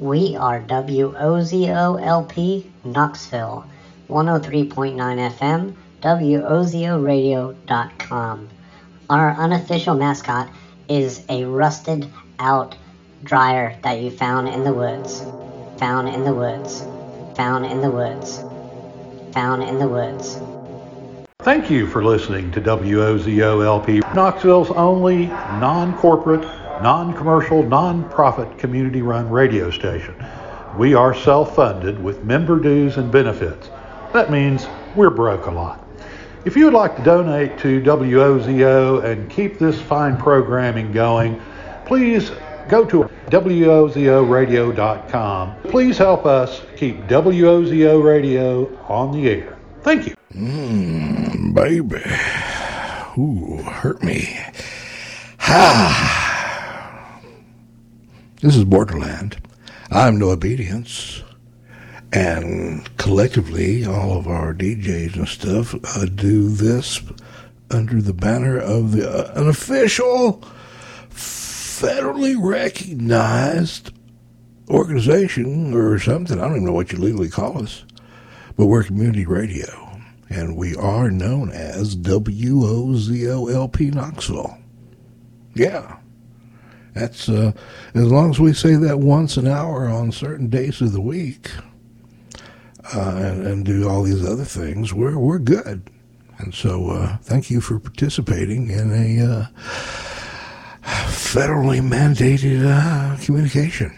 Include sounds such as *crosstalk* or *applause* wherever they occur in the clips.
We are WOZOLP Knoxville, 103.9 FM, WOZORadio.com. Our unofficial mascot is a rusted out dryer that you found in the woods. Found in the woods. Found in the woods. Found in the woods. Thank you for listening to WOZOLP, Knoxville's only non corporate, non commercial, non profit community run radio station. We are self funded with member dues and benefits. That means we're broke a lot. If you would like to donate to WOZO and keep this fine programming going, please go to WOZORadio.com. Please help us keep WOZO Radio on the air. Thank you. Mmm, baby. Ooh, hurt me. Ha! This is Borderland. I'm Noah Bediance. And collectively, all of our DJs and stuff uh, do this under the banner of the uh, federally recognized organization or something. I don't even know what you legally call us, but we're community radio. And we are known as WOZOLP Knoxville. Yeah. That's uh, as long as we say that once an hour on certain days of the week, uh, and, and, do all these other things, we're we're good. And so, uh, thank you for participating in a uh, federally mandated uh, communication.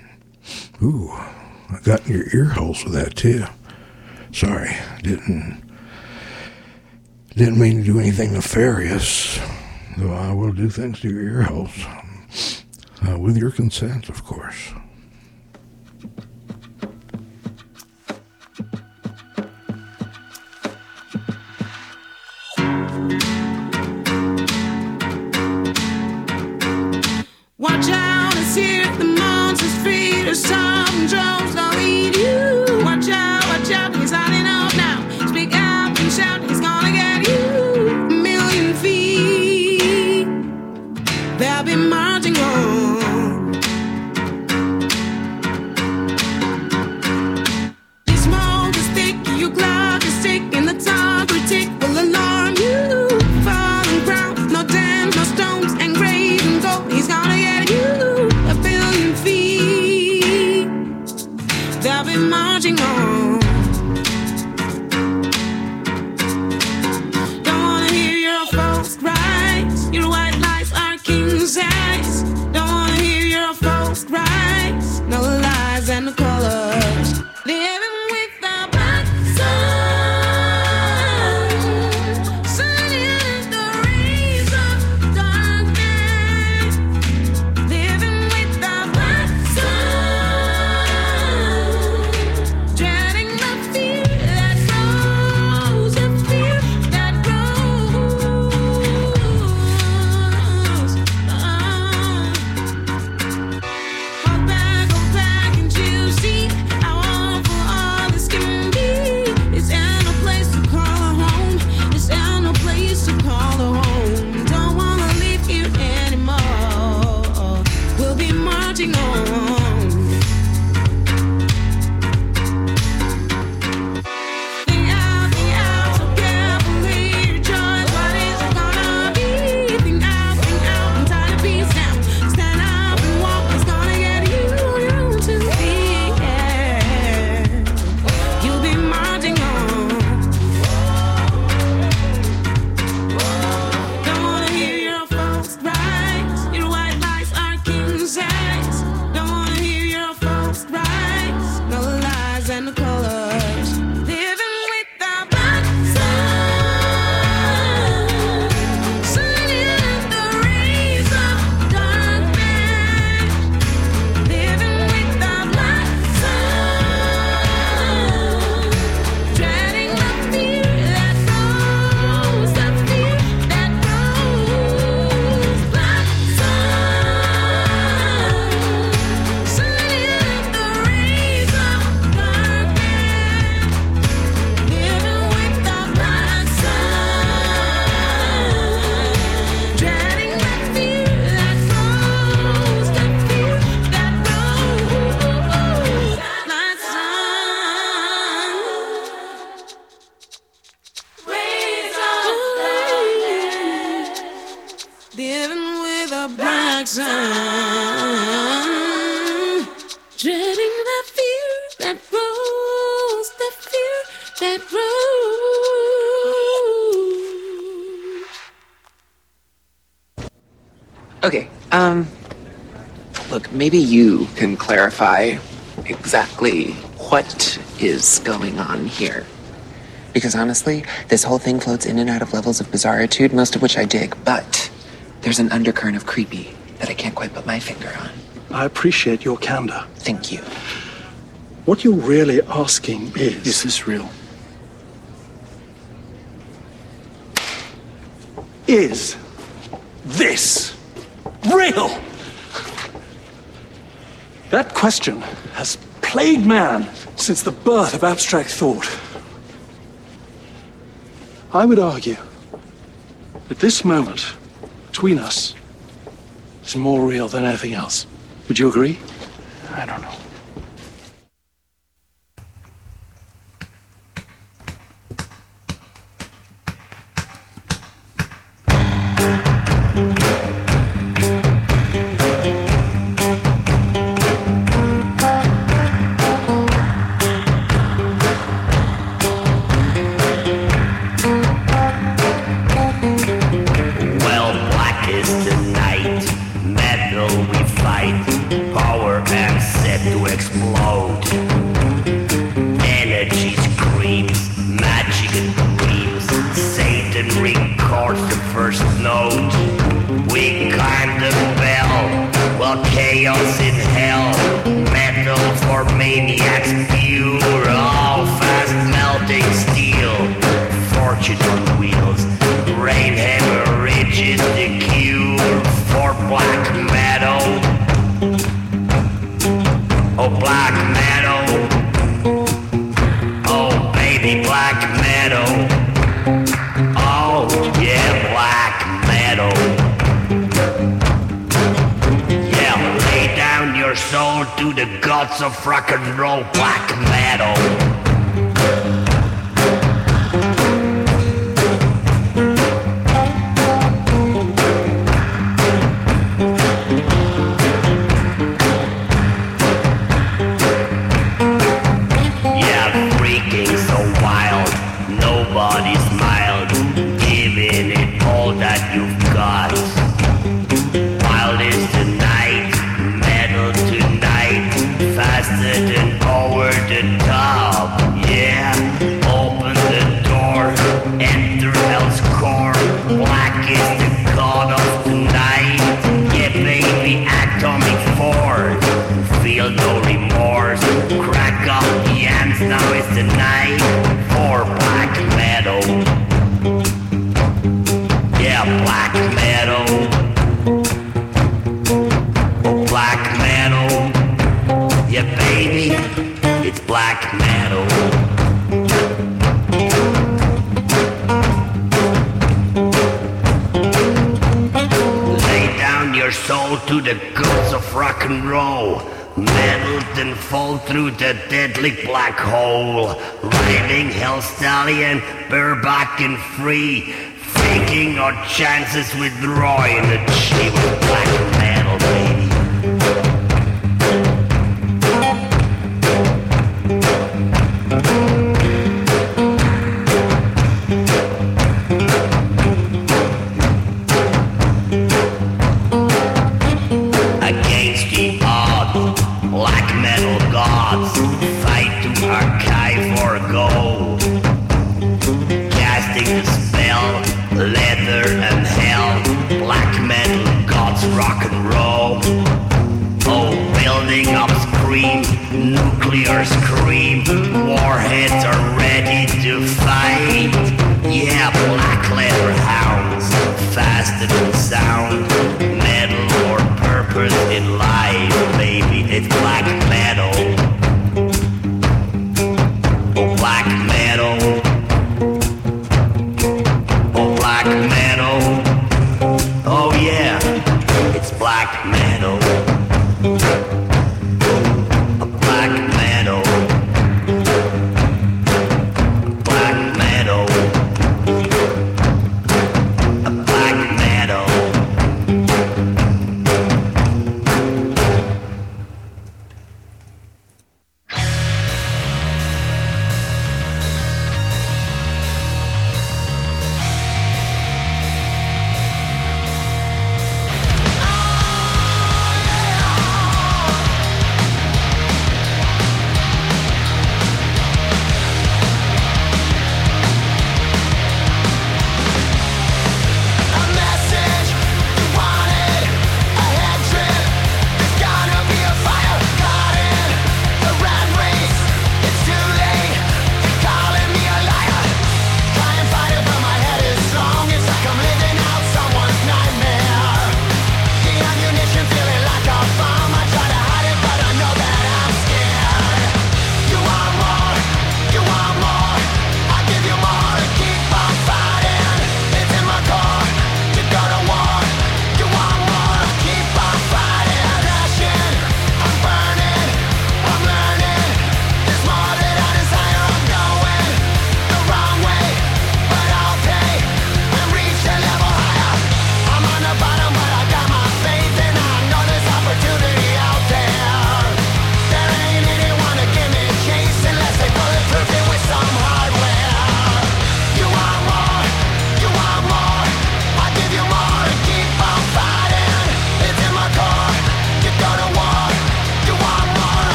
Ooh, I got in your ear holes with that too. Sorry, didn't didn't mean to do anything nefarious. Though I will do things to your ear holes, uh, with your consent, of course. Maybe you can clarify exactly what is going on here. Because honestly, this whole thing floats in and out of levels of bizarritude, most of which I dig, but there's an undercurrent of creepy that I can't quite put my finger on. I appreciate your candor. Thank you. What you're really asking is Is this real? Is this real? That question has plagued man since the birth of abstract thought. I would argue that this moment between us is more real than anything else. Would you agree? I don't know. And roll, black metal. Chances with and hell. Black metal gods rock and roll. Oh, building up scream, nuclear scream. Warheads are ready to fight. Yeah, black leather hounds, faster than sound. Metal or purpose in life, baby, it's black metal.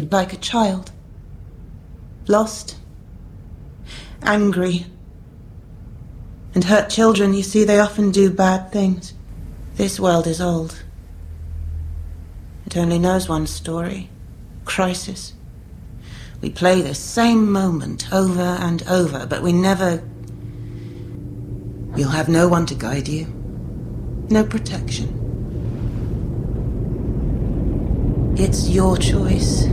Like a child. Lost. Angry. And hurt children, you see, they often do bad things. This world is old. It only knows one story crisis. We play the same moment over and over, but we never. You'll have no one to guide you, no protection. It's your choice.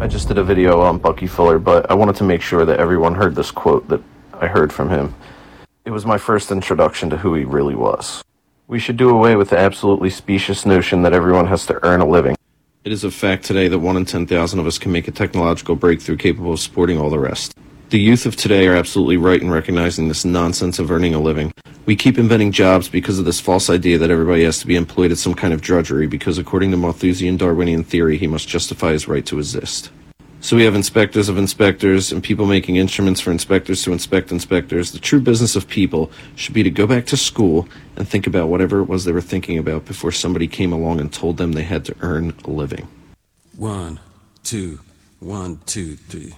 I just did a video on Bucky Fuller, but I wanted to make sure that everyone heard this quote that I heard from him. It was my first introduction to who he really was. We should do away with the absolutely specious notion that everyone has to earn a living. It is a fact today that one in 10,000 of us can make a technological breakthrough capable of supporting all the rest. The youth of today are absolutely right in recognizing this nonsense of earning a living. We keep inventing jobs because of this false idea that everybody has to be employed at some kind of drudgery because according to Malthusian Darwinian theory, he must justify his right to exist. So we have inspectors of inspectors and people making instruments for inspectors to inspect inspectors. The true business of people should be to go back to school and think about whatever it was they were thinking about before somebody came along and told them they had to earn a living. One, two, one, two, three.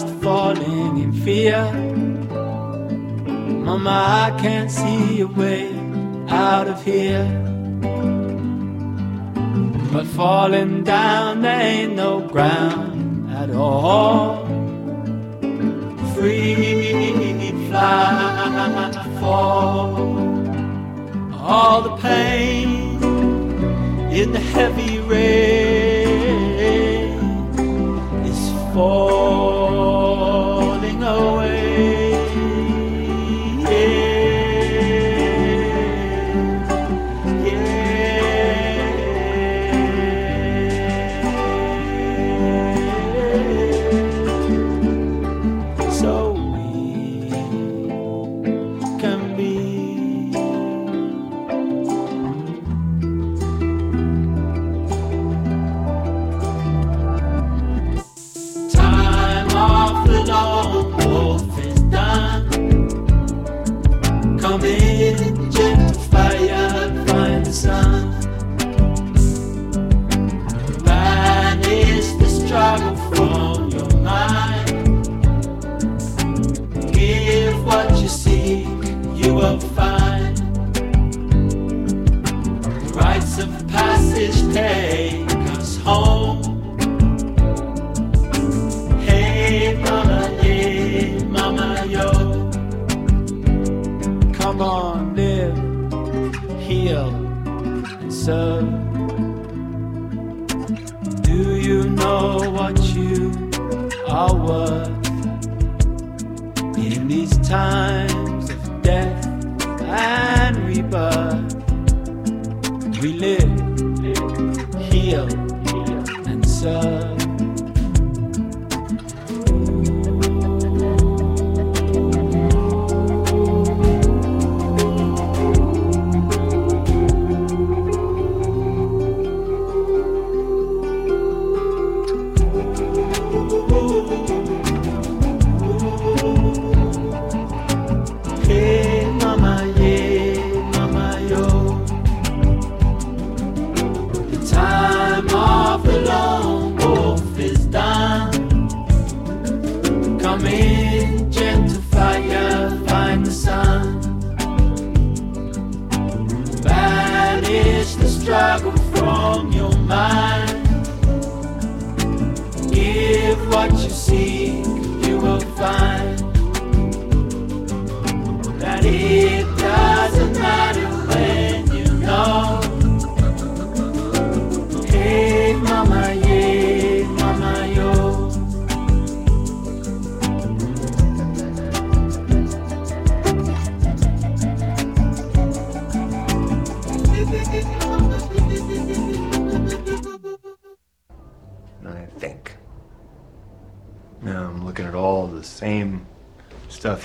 Fast, falling in fear. Mama, I can't see a way out of here. But falling down, there ain't no ground at all. Free fly, fall. All the pain in the heavy rain is We live, heal, and serve.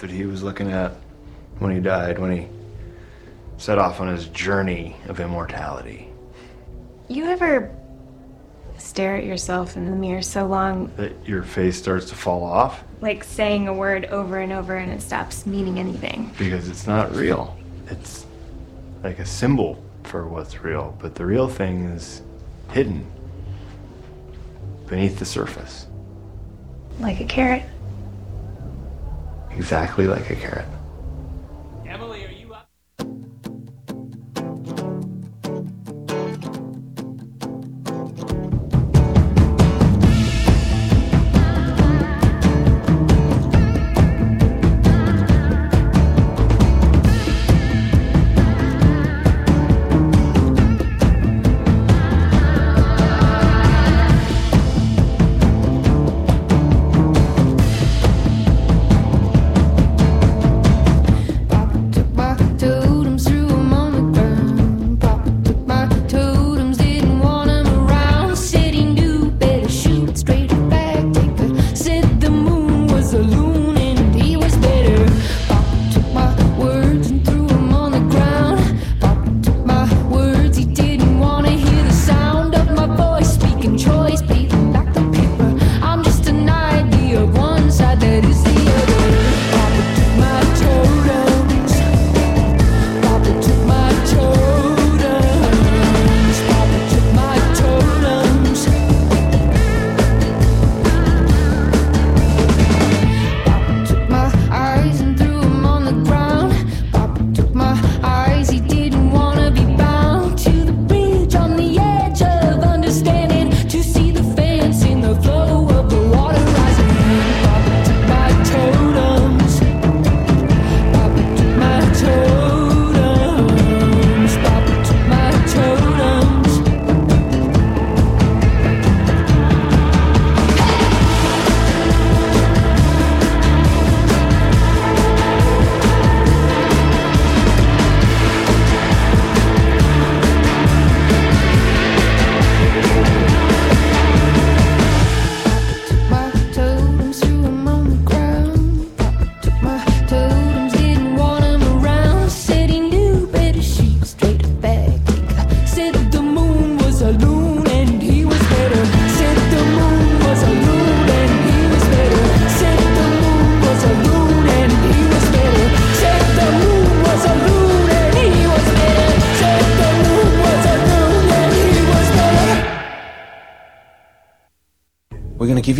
That he was looking at when he died, when he set off on his journey of immortality. You ever stare at yourself in the mirror so long, That your face starts to fall off like saying a word over and over and it stops meaning anything? because it's not real. It's like a symbol for what's real, but the real thing is hidden beneath the surface, Like a carrot? Exactly like a carrot.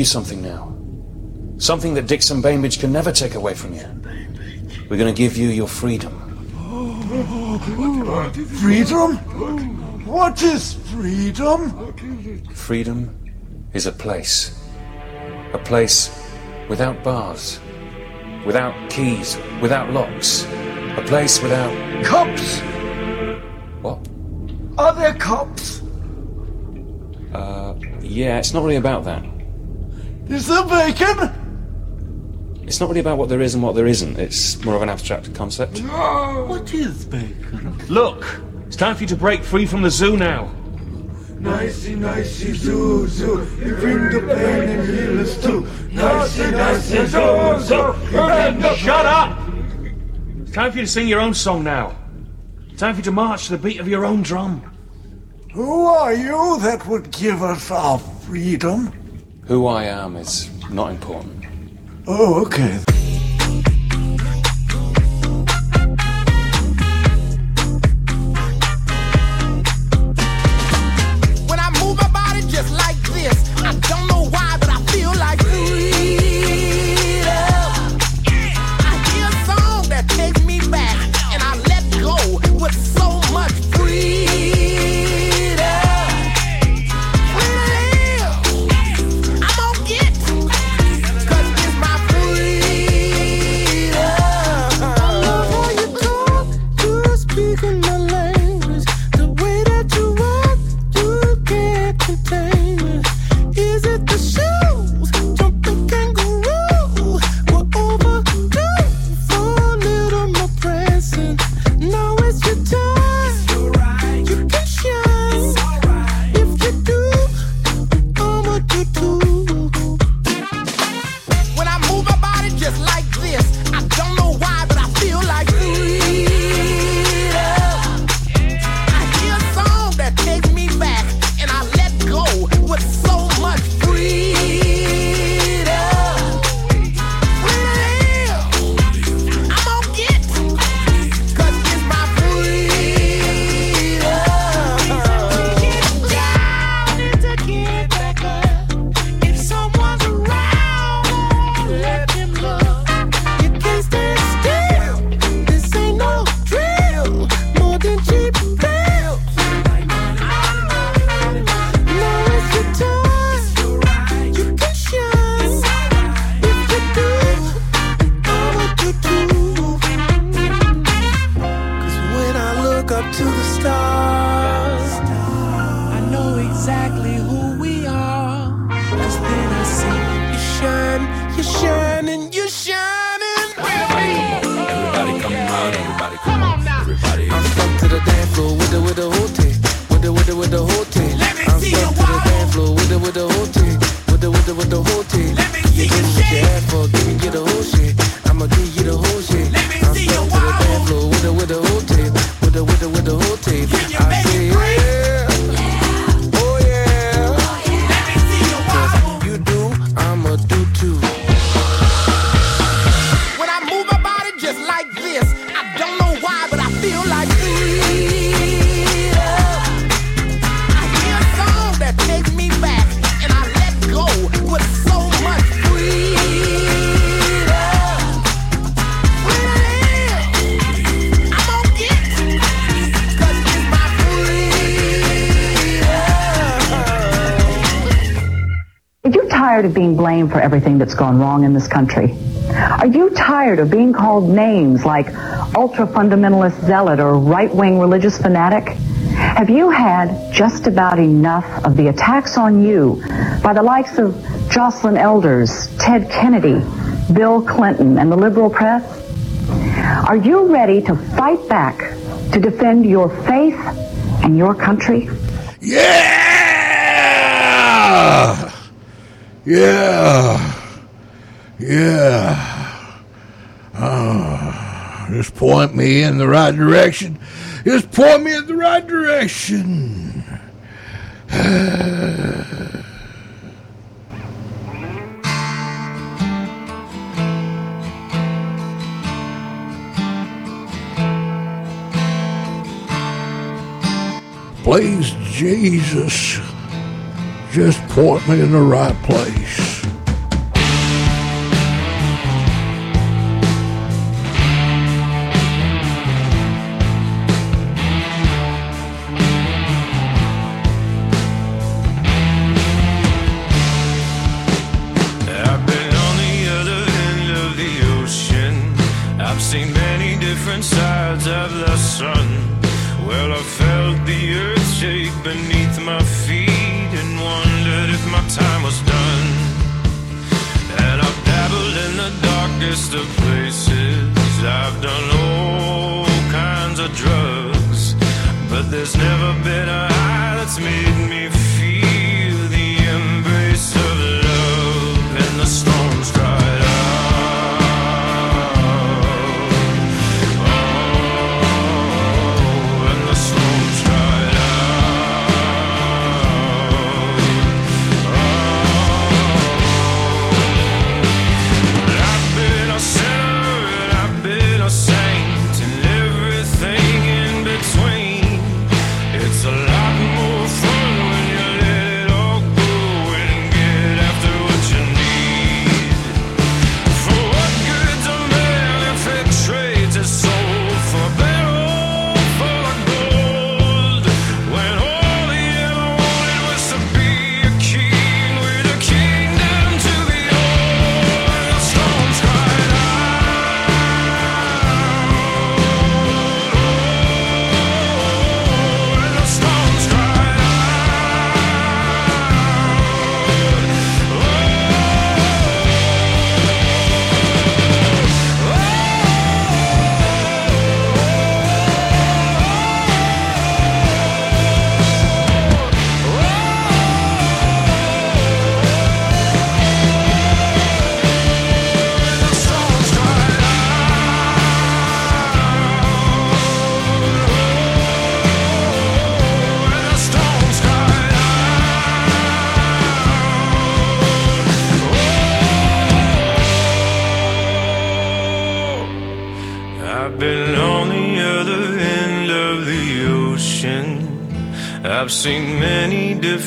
You something now. Something that Dixon Bainbridge can never take away from you. We're going to give you your freedom. Freedom? What is freedom? Freedom is a place. A place without bars, without keys, without locks. A place without. Cops? What? Are there cops? Uh, yeah, it's not really about that. Is there bacon? It's not really about what there is and what there isn't. It's more of an abstract concept. No. What is bacon? Look, it's time for you to break free from the zoo now. Nicey, nicey, zoo, zoo. You bring the pain and heal us too. Nicey, nicey, zoo, zoo. You bring the Shut up! It's time for you to sing your own song now. It's time for you to march to the beat of your own drum. Who are you that would give us our freedom? Who I am is not important. Oh, okay. Everything that's gone wrong in this country? Are you tired of being called names like ultra fundamentalist zealot or right wing religious fanatic? Have you had just about enough of the attacks on you by the likes of Joycelyn Elders, Ted Kennedy, Bill Clinton, and the liberal press? Are you ready to fight back to defend your faith and your country? Yeah! Yeah! Yeah. Uh, just point me in the right direction. Just point me in the right direction. *sighs* Please, Jesus, just point me in the right place.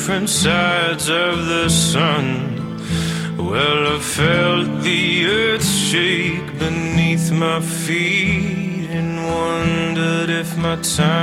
different sides of the sun. Well, I felt the earth shake beneath my feet and wondered if my time.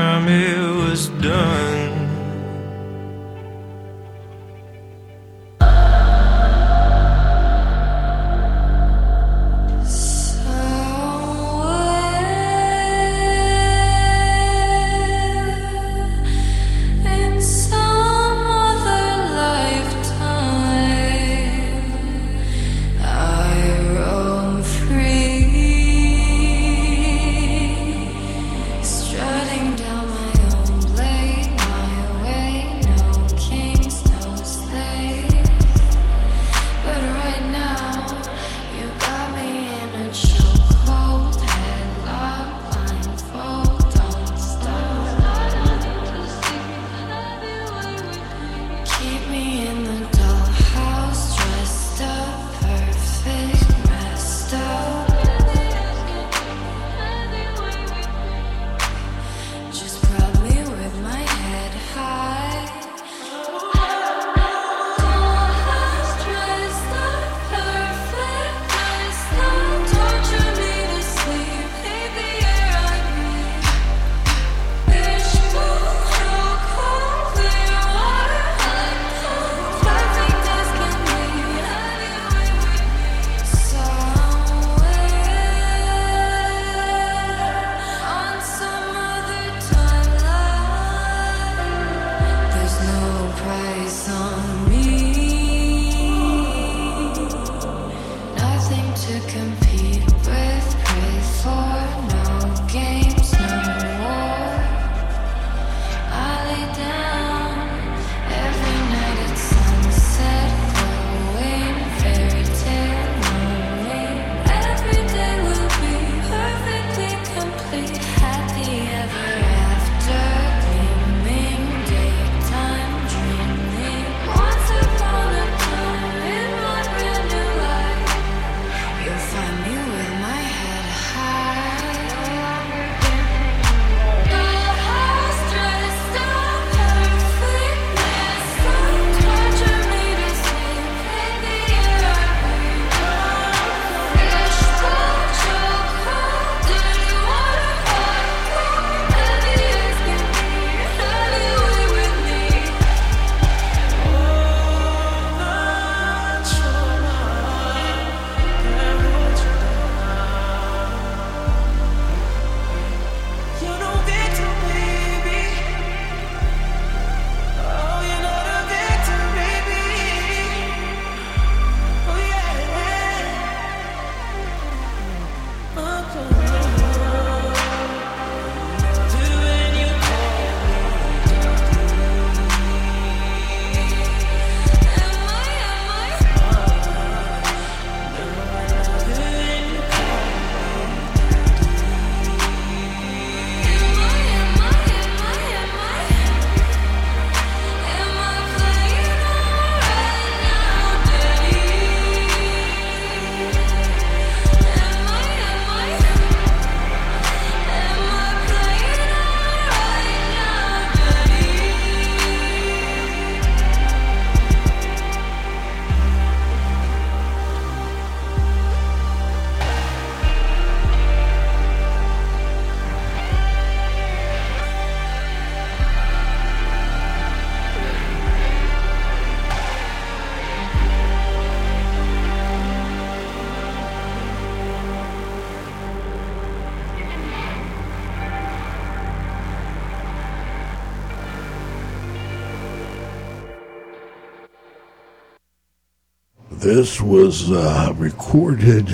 This was uh, recorded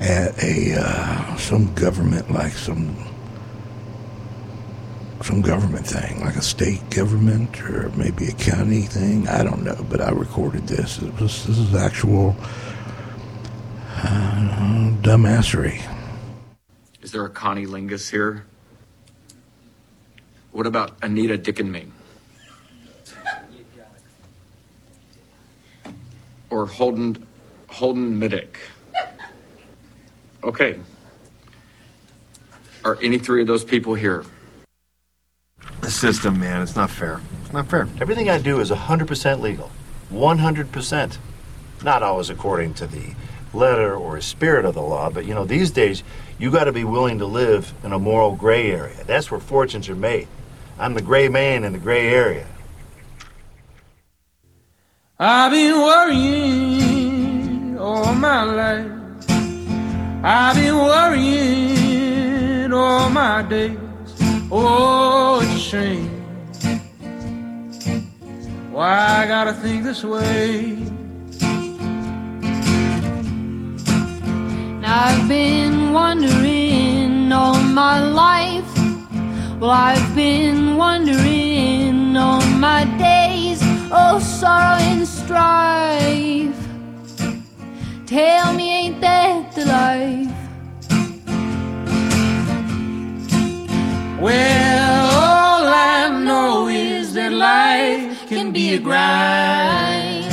at a uh, some government, like some some government thing, like a state government or maybe a county thing. I don't know, but I recorded this. Was this is actual uh, dumbassery. Is there a Connie Lingus here? What about Anita Dickenming? Or Holden Holden Middick? Okay. Are any three of those people here? The system, man, it's not fair. It's not fair. Everything I do is 100% legal. 100%. Not always according to the letter or spirit of the law, but you know, these days, you got to be willing to live in a moral gray area. That's where fortunes are made. I'm the gray man in the gray area. I've been worrying all my life. I've been worrying all my days. Oh, it's a shame. Why I gotta think this way? I've been wondering all my life. Well, I've been wondering all my days. Oh, sorrow and strife. Tell me, ain't that the life? Well, all I know is that life can be a grind.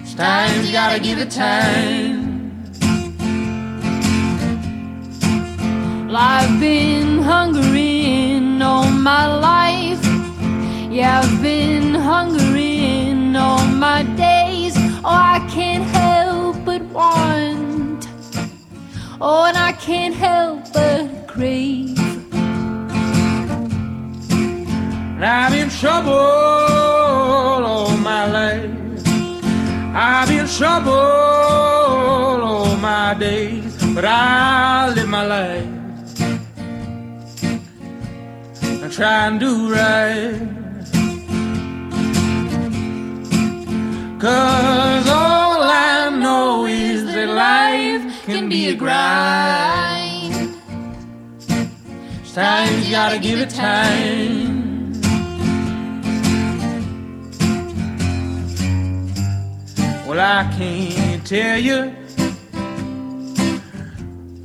It's time you gotta give it time. Well, I've been hungering all my life. Yeah, I've been hungering all my days. Oh, I can't help but want. Oh, and I can't help but crave. And I'm in trouble all my life. I've been trouble all my days, but I live my life and try and do right. Cause all I know is that life can be a grind. Times you gotta give it time. Well, I can't tell you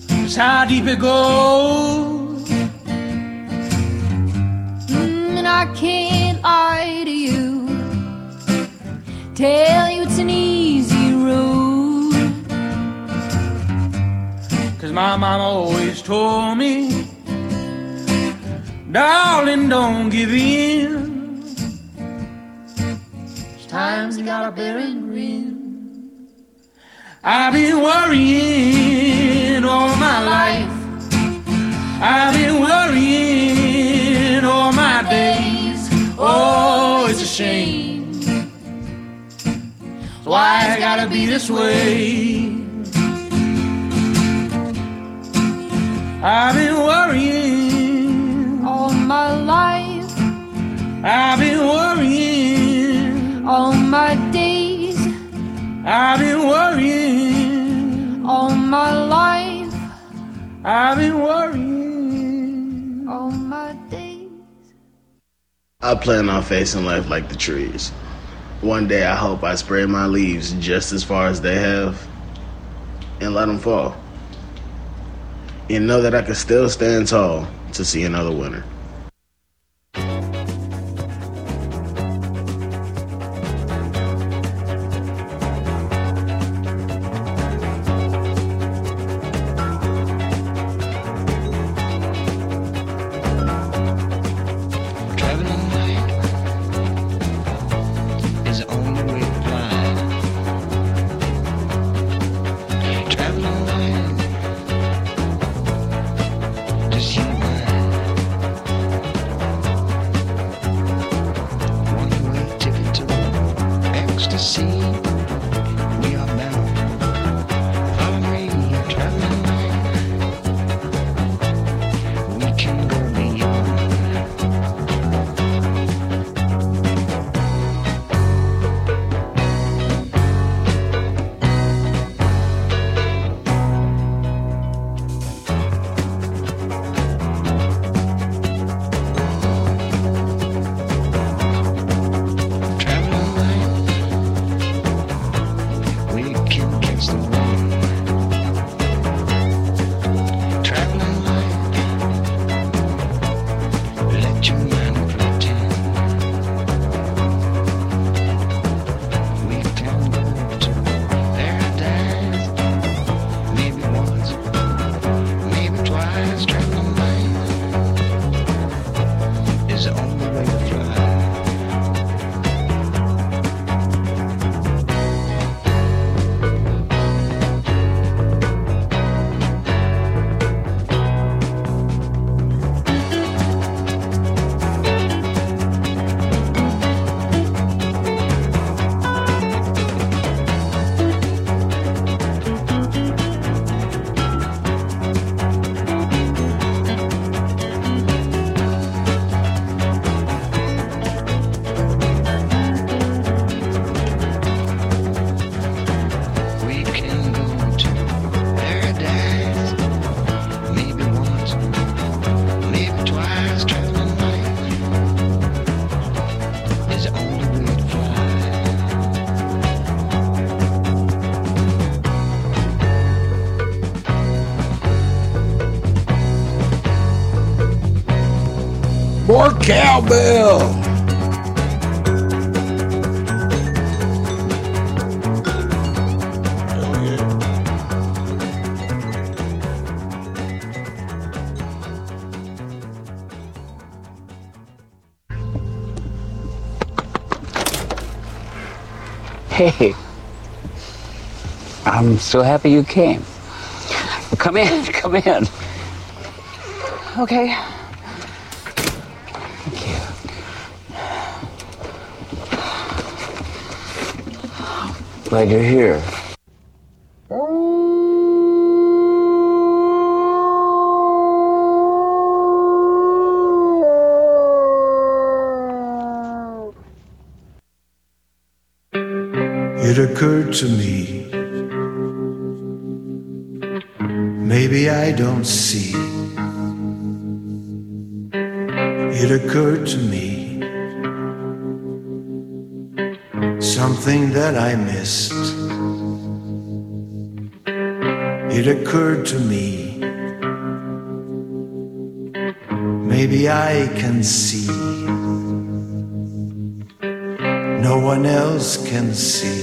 just how deep it goes. Mm, and I can't Tell you it's an easy road. Cause my mama always told me, darling, don't give in. Times you gotta bear and grin. I've been worrying all my life. I've been worrying all my days. Oh, it's a shame. Why it gotta be this way? I've been worrying all my life. I've been worrying all my days. I've been worrying all my life. I've been worrying all my days. I plan on facing life like the trees. One day I hope I spread my leaves just as far as they have and let them fall. And know that I can still stand tall to see another winter. Cowbell. Hey, I'm so happy you came. Come in, *laughs* come in. Okay. Glad you're here. It occurred to me, maybe I don't see. It occurred to me, that I missed. It occurred to me, maybe I can see. No one else can see.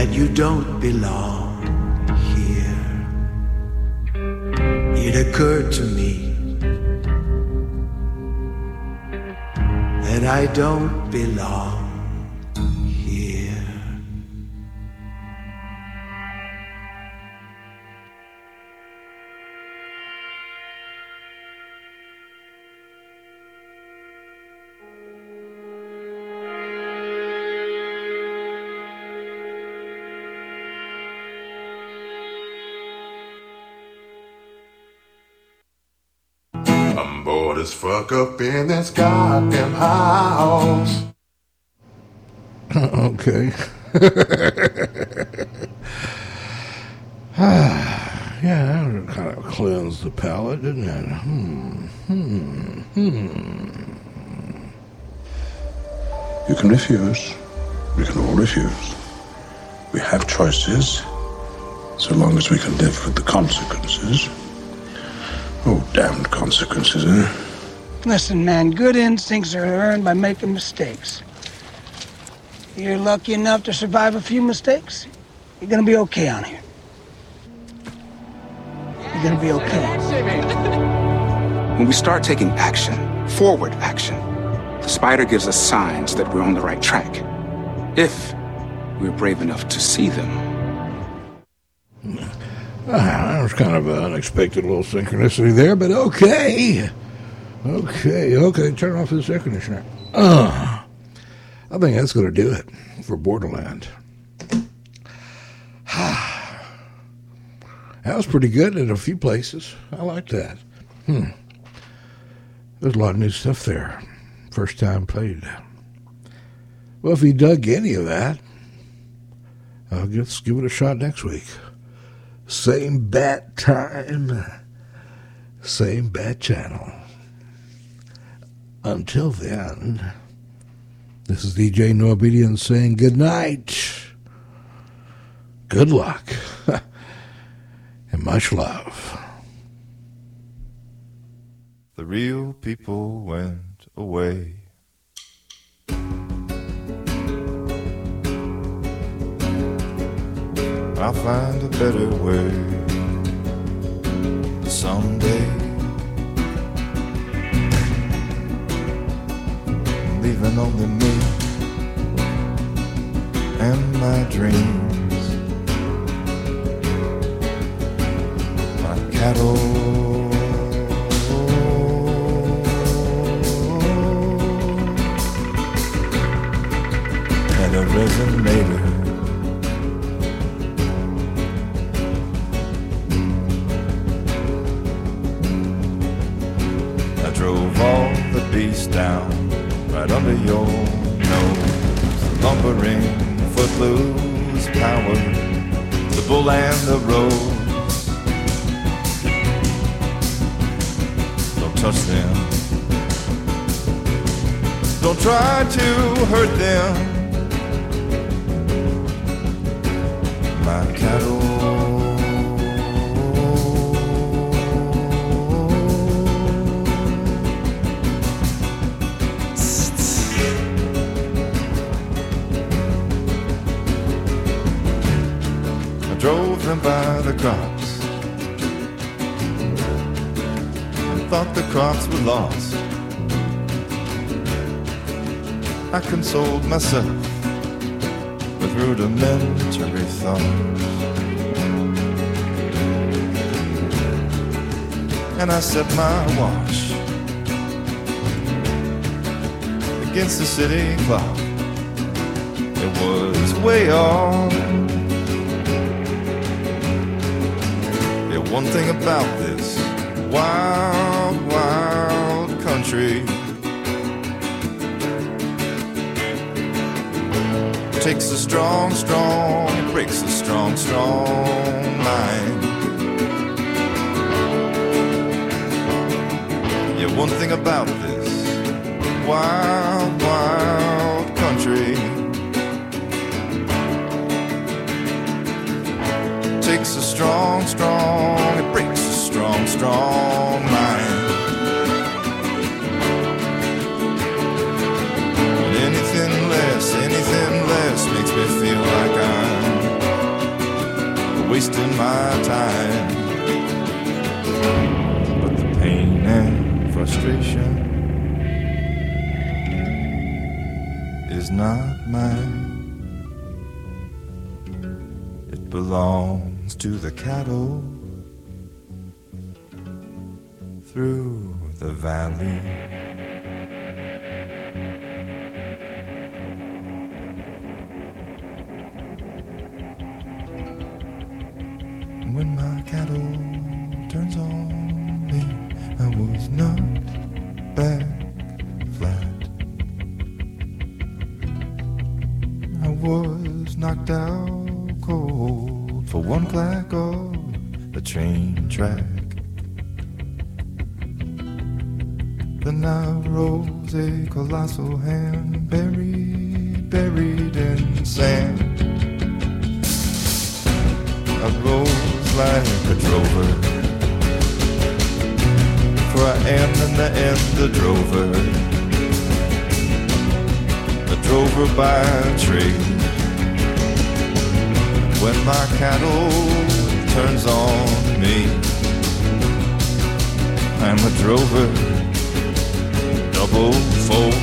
That you don't belong here. It occurred to me that I don't belong fuck up in this goddamn house. *laughs* okay. *sighs* yeah, that kind of cleansed the palate, didn't it? Hmm. Hmm. Hmm. You can refuse. We can all refuse. We have choices, so long as we can live with the consequences. Oh, damned consequences, eh? Listen, man, good instincts are earned by making mistakes. You're lucky enough to survive a few mistakes, you're gonna be okay on here. You're gonna be okay. When we start taking action, forward action, the Spider gives us signs that we're on the right track. If we're brave enough to see them. Ah, that was kind of an unexpected little synchronicity there, but okay. Okay, okay, turn off this air conditioner. Uh, I think that's going to do it for Borderland. *sighs* that was pretty good in a few places. I like that. Hmm. There's a lot of new stuff there. First time played. Well, if you dug any of that, I'll just give it a shot next week. Same bat time, same bat channel. Until then, this is DJ No saying good night, good luck, *laughs* and much love. The real people went away. I'll find a better way someday. Leaving only me and my dreams, my cattle. And a resonator. I drove all the beasts down right under your nose. Lumbering, footloose power, the bull and the rose. Don't touch them. Don't try to hurt them. My cattle. Drove them by the crops and thought the crops were lost. I consoled myself with rudimentary thoughts. And I set my watch against the city clock. It was way off. One thing about this wild, wild country takes a strong, strong, breaks a strong, strong mind. Yeah, one thing about this wild, wild country strong, strong, it breaks a strong, strong mind. And anything less, anything less makes me feel like I'm wasting my time. But the pain and frustration is not mine. It belongs to the cattle through the valley. When my cattle turns on me, I was knocked back flat. I was knocked out one clack of the train track. Then I rose a colossal hand buried, buried in sand. I rose like a drover, for I am in the end a drover, a drover by trade when my cattle turns on me. I'm a drover, double fold.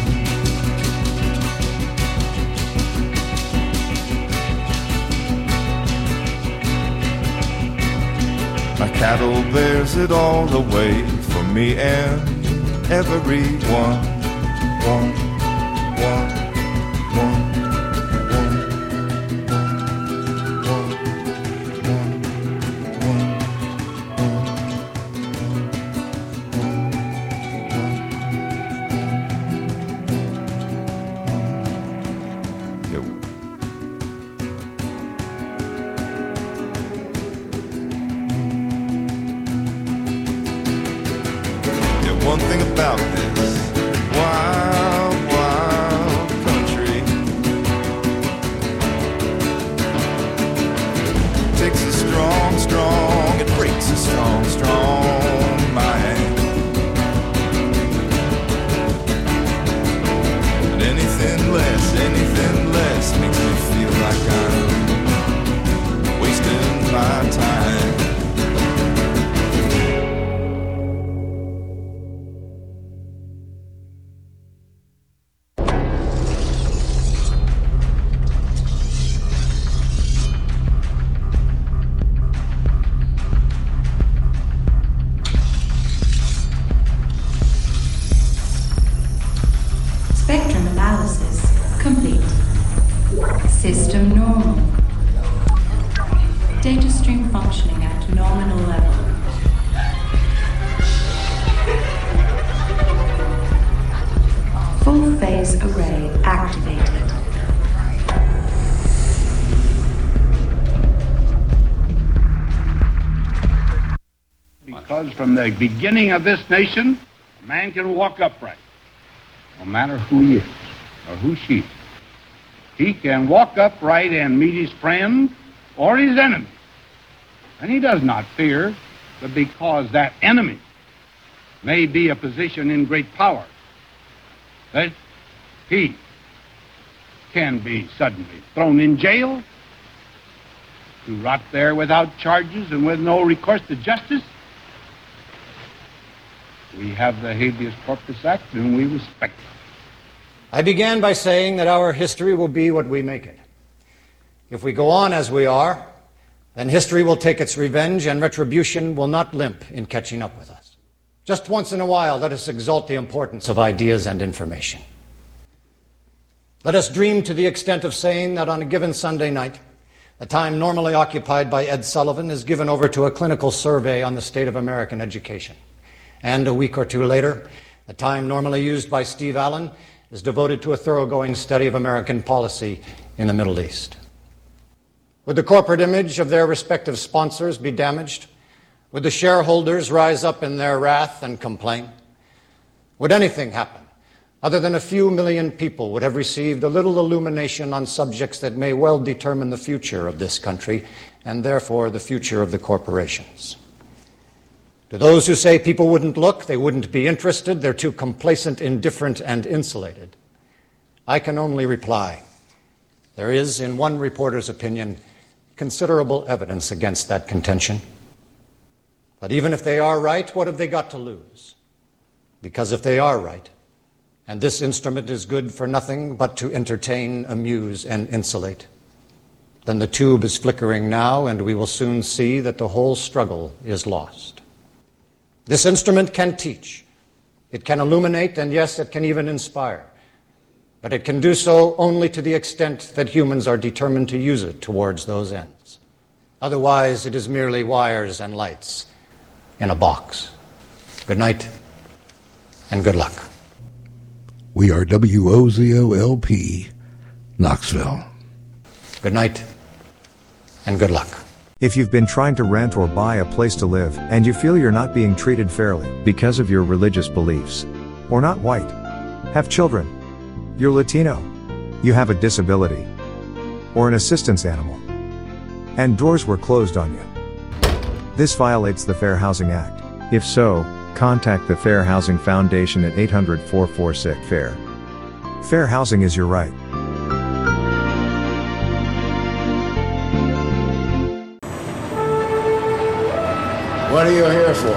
My cattle bears it all away for me and everyone. One. The beginning of this nation, a man can walk upright, no matter who he is or who she is. He can walk upright and meet his friend or his enemy. And he does not fear that because that enemy may be a position in great power, that he can be suddenly thrown in jail to rot there without charges and with no recourse to justice. We have the Habeas Corpus Act and we respect it. I began by saying that our history will be what we make it. If we go on as we are, then history will take its revenge and retribution will not limp in catching up with us. Just once in a while, let us exalt the importance of ideas and information. Let us dream to the extent of saying that on a given Sunday night, the time normally occupied by Ed Sullivan is given over to a clinical survey on the state of American education. And a week or two later, the time normally used by Steve Allen is devoted to a thoroughgoing study of American policy in the Middle East. Would the corporate image of their respective sponsors be damaged? Would the shareholders rise up in their wrath and complain? Would anything happen other than a few million people would have received a little illumination on subjects that may well determine the future of this country and therefore the future of the corporations? To those who say people wouldn't look, they wouldn't be interested, they're too complacent, indifferent, and insulated, I can only reply there is, in one reporter's opinion, considerable evidence against that contention. But even if they are right, what have they got to lose? Because if they are right, and this instrument is good for nothing but to entertain, amuse, and insulate, then the tube is flickering now, and we will soon see that the whole struggle is lost. This instrument can teach, it can illuminate, and yes, it can even inspire. But it can do so only to the extent that humans are determined to use it towards those ends. Otherwise, it is merely wires and lights in a box. Good night, and good luck. We are WOZOLP, Knoxville. Good night, and good luck. If you've been trying to rent or buy a place to live and you feel you're not being treated fairly because of your religious beliefs, or not white, have children, you're Latino, you have a disability, or an assistance animal, and doors were closed on you. This violates the Fair Housing Act. If so, contact the Fair Housing Foundation at 800 446 FAIR. Fair housing is your right. What are you here for?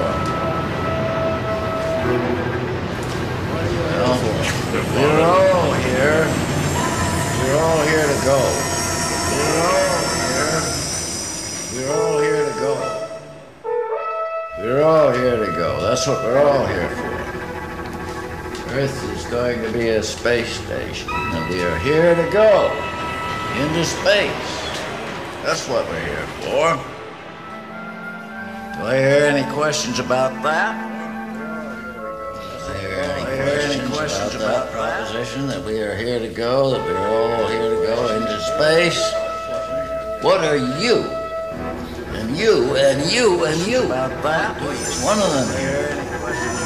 We're all here. We're all here to go. We're all here. We're all here to go. We're all here to go. That's what we're all here for. Earth is going to be a space station, and we are here to go into space. That's what we're here for. Do I hear any questions about that? Do I hear any questions about that proposition that we are here to go, that we're all here to go into space? What are you? And you, and you, and you. About that? One of them here.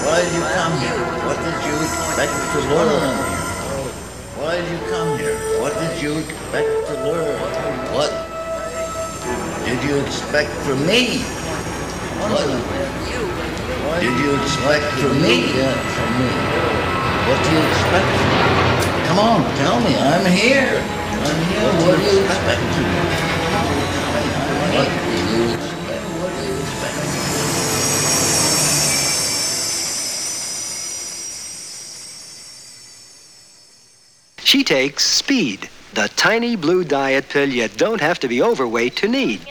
Why did you come here? What did you expect to learn? Why did you come here? What did you expect to learn? What did you expect from me? What did you expect from me? Yeah, from me. What do you expect from me? Come on, tell me. I'm here. I'm here. What, do you expect from me? What do you expect? What do you expect? She takes Speed, the tiny blue diet pill you don't have to be overweight to need.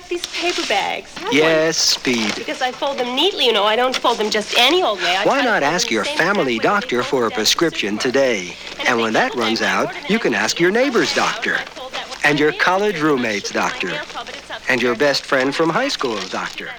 And collect these paper bags. Have Yes, Speed. Because I fold them neatly, you know. I don't fold them just any old way. I Why not ask your family doctor for a prescription today? And when that runs out, you can ask your neighbor's doctor, and your college roommate's doctor, and your best friend from high school's doctor.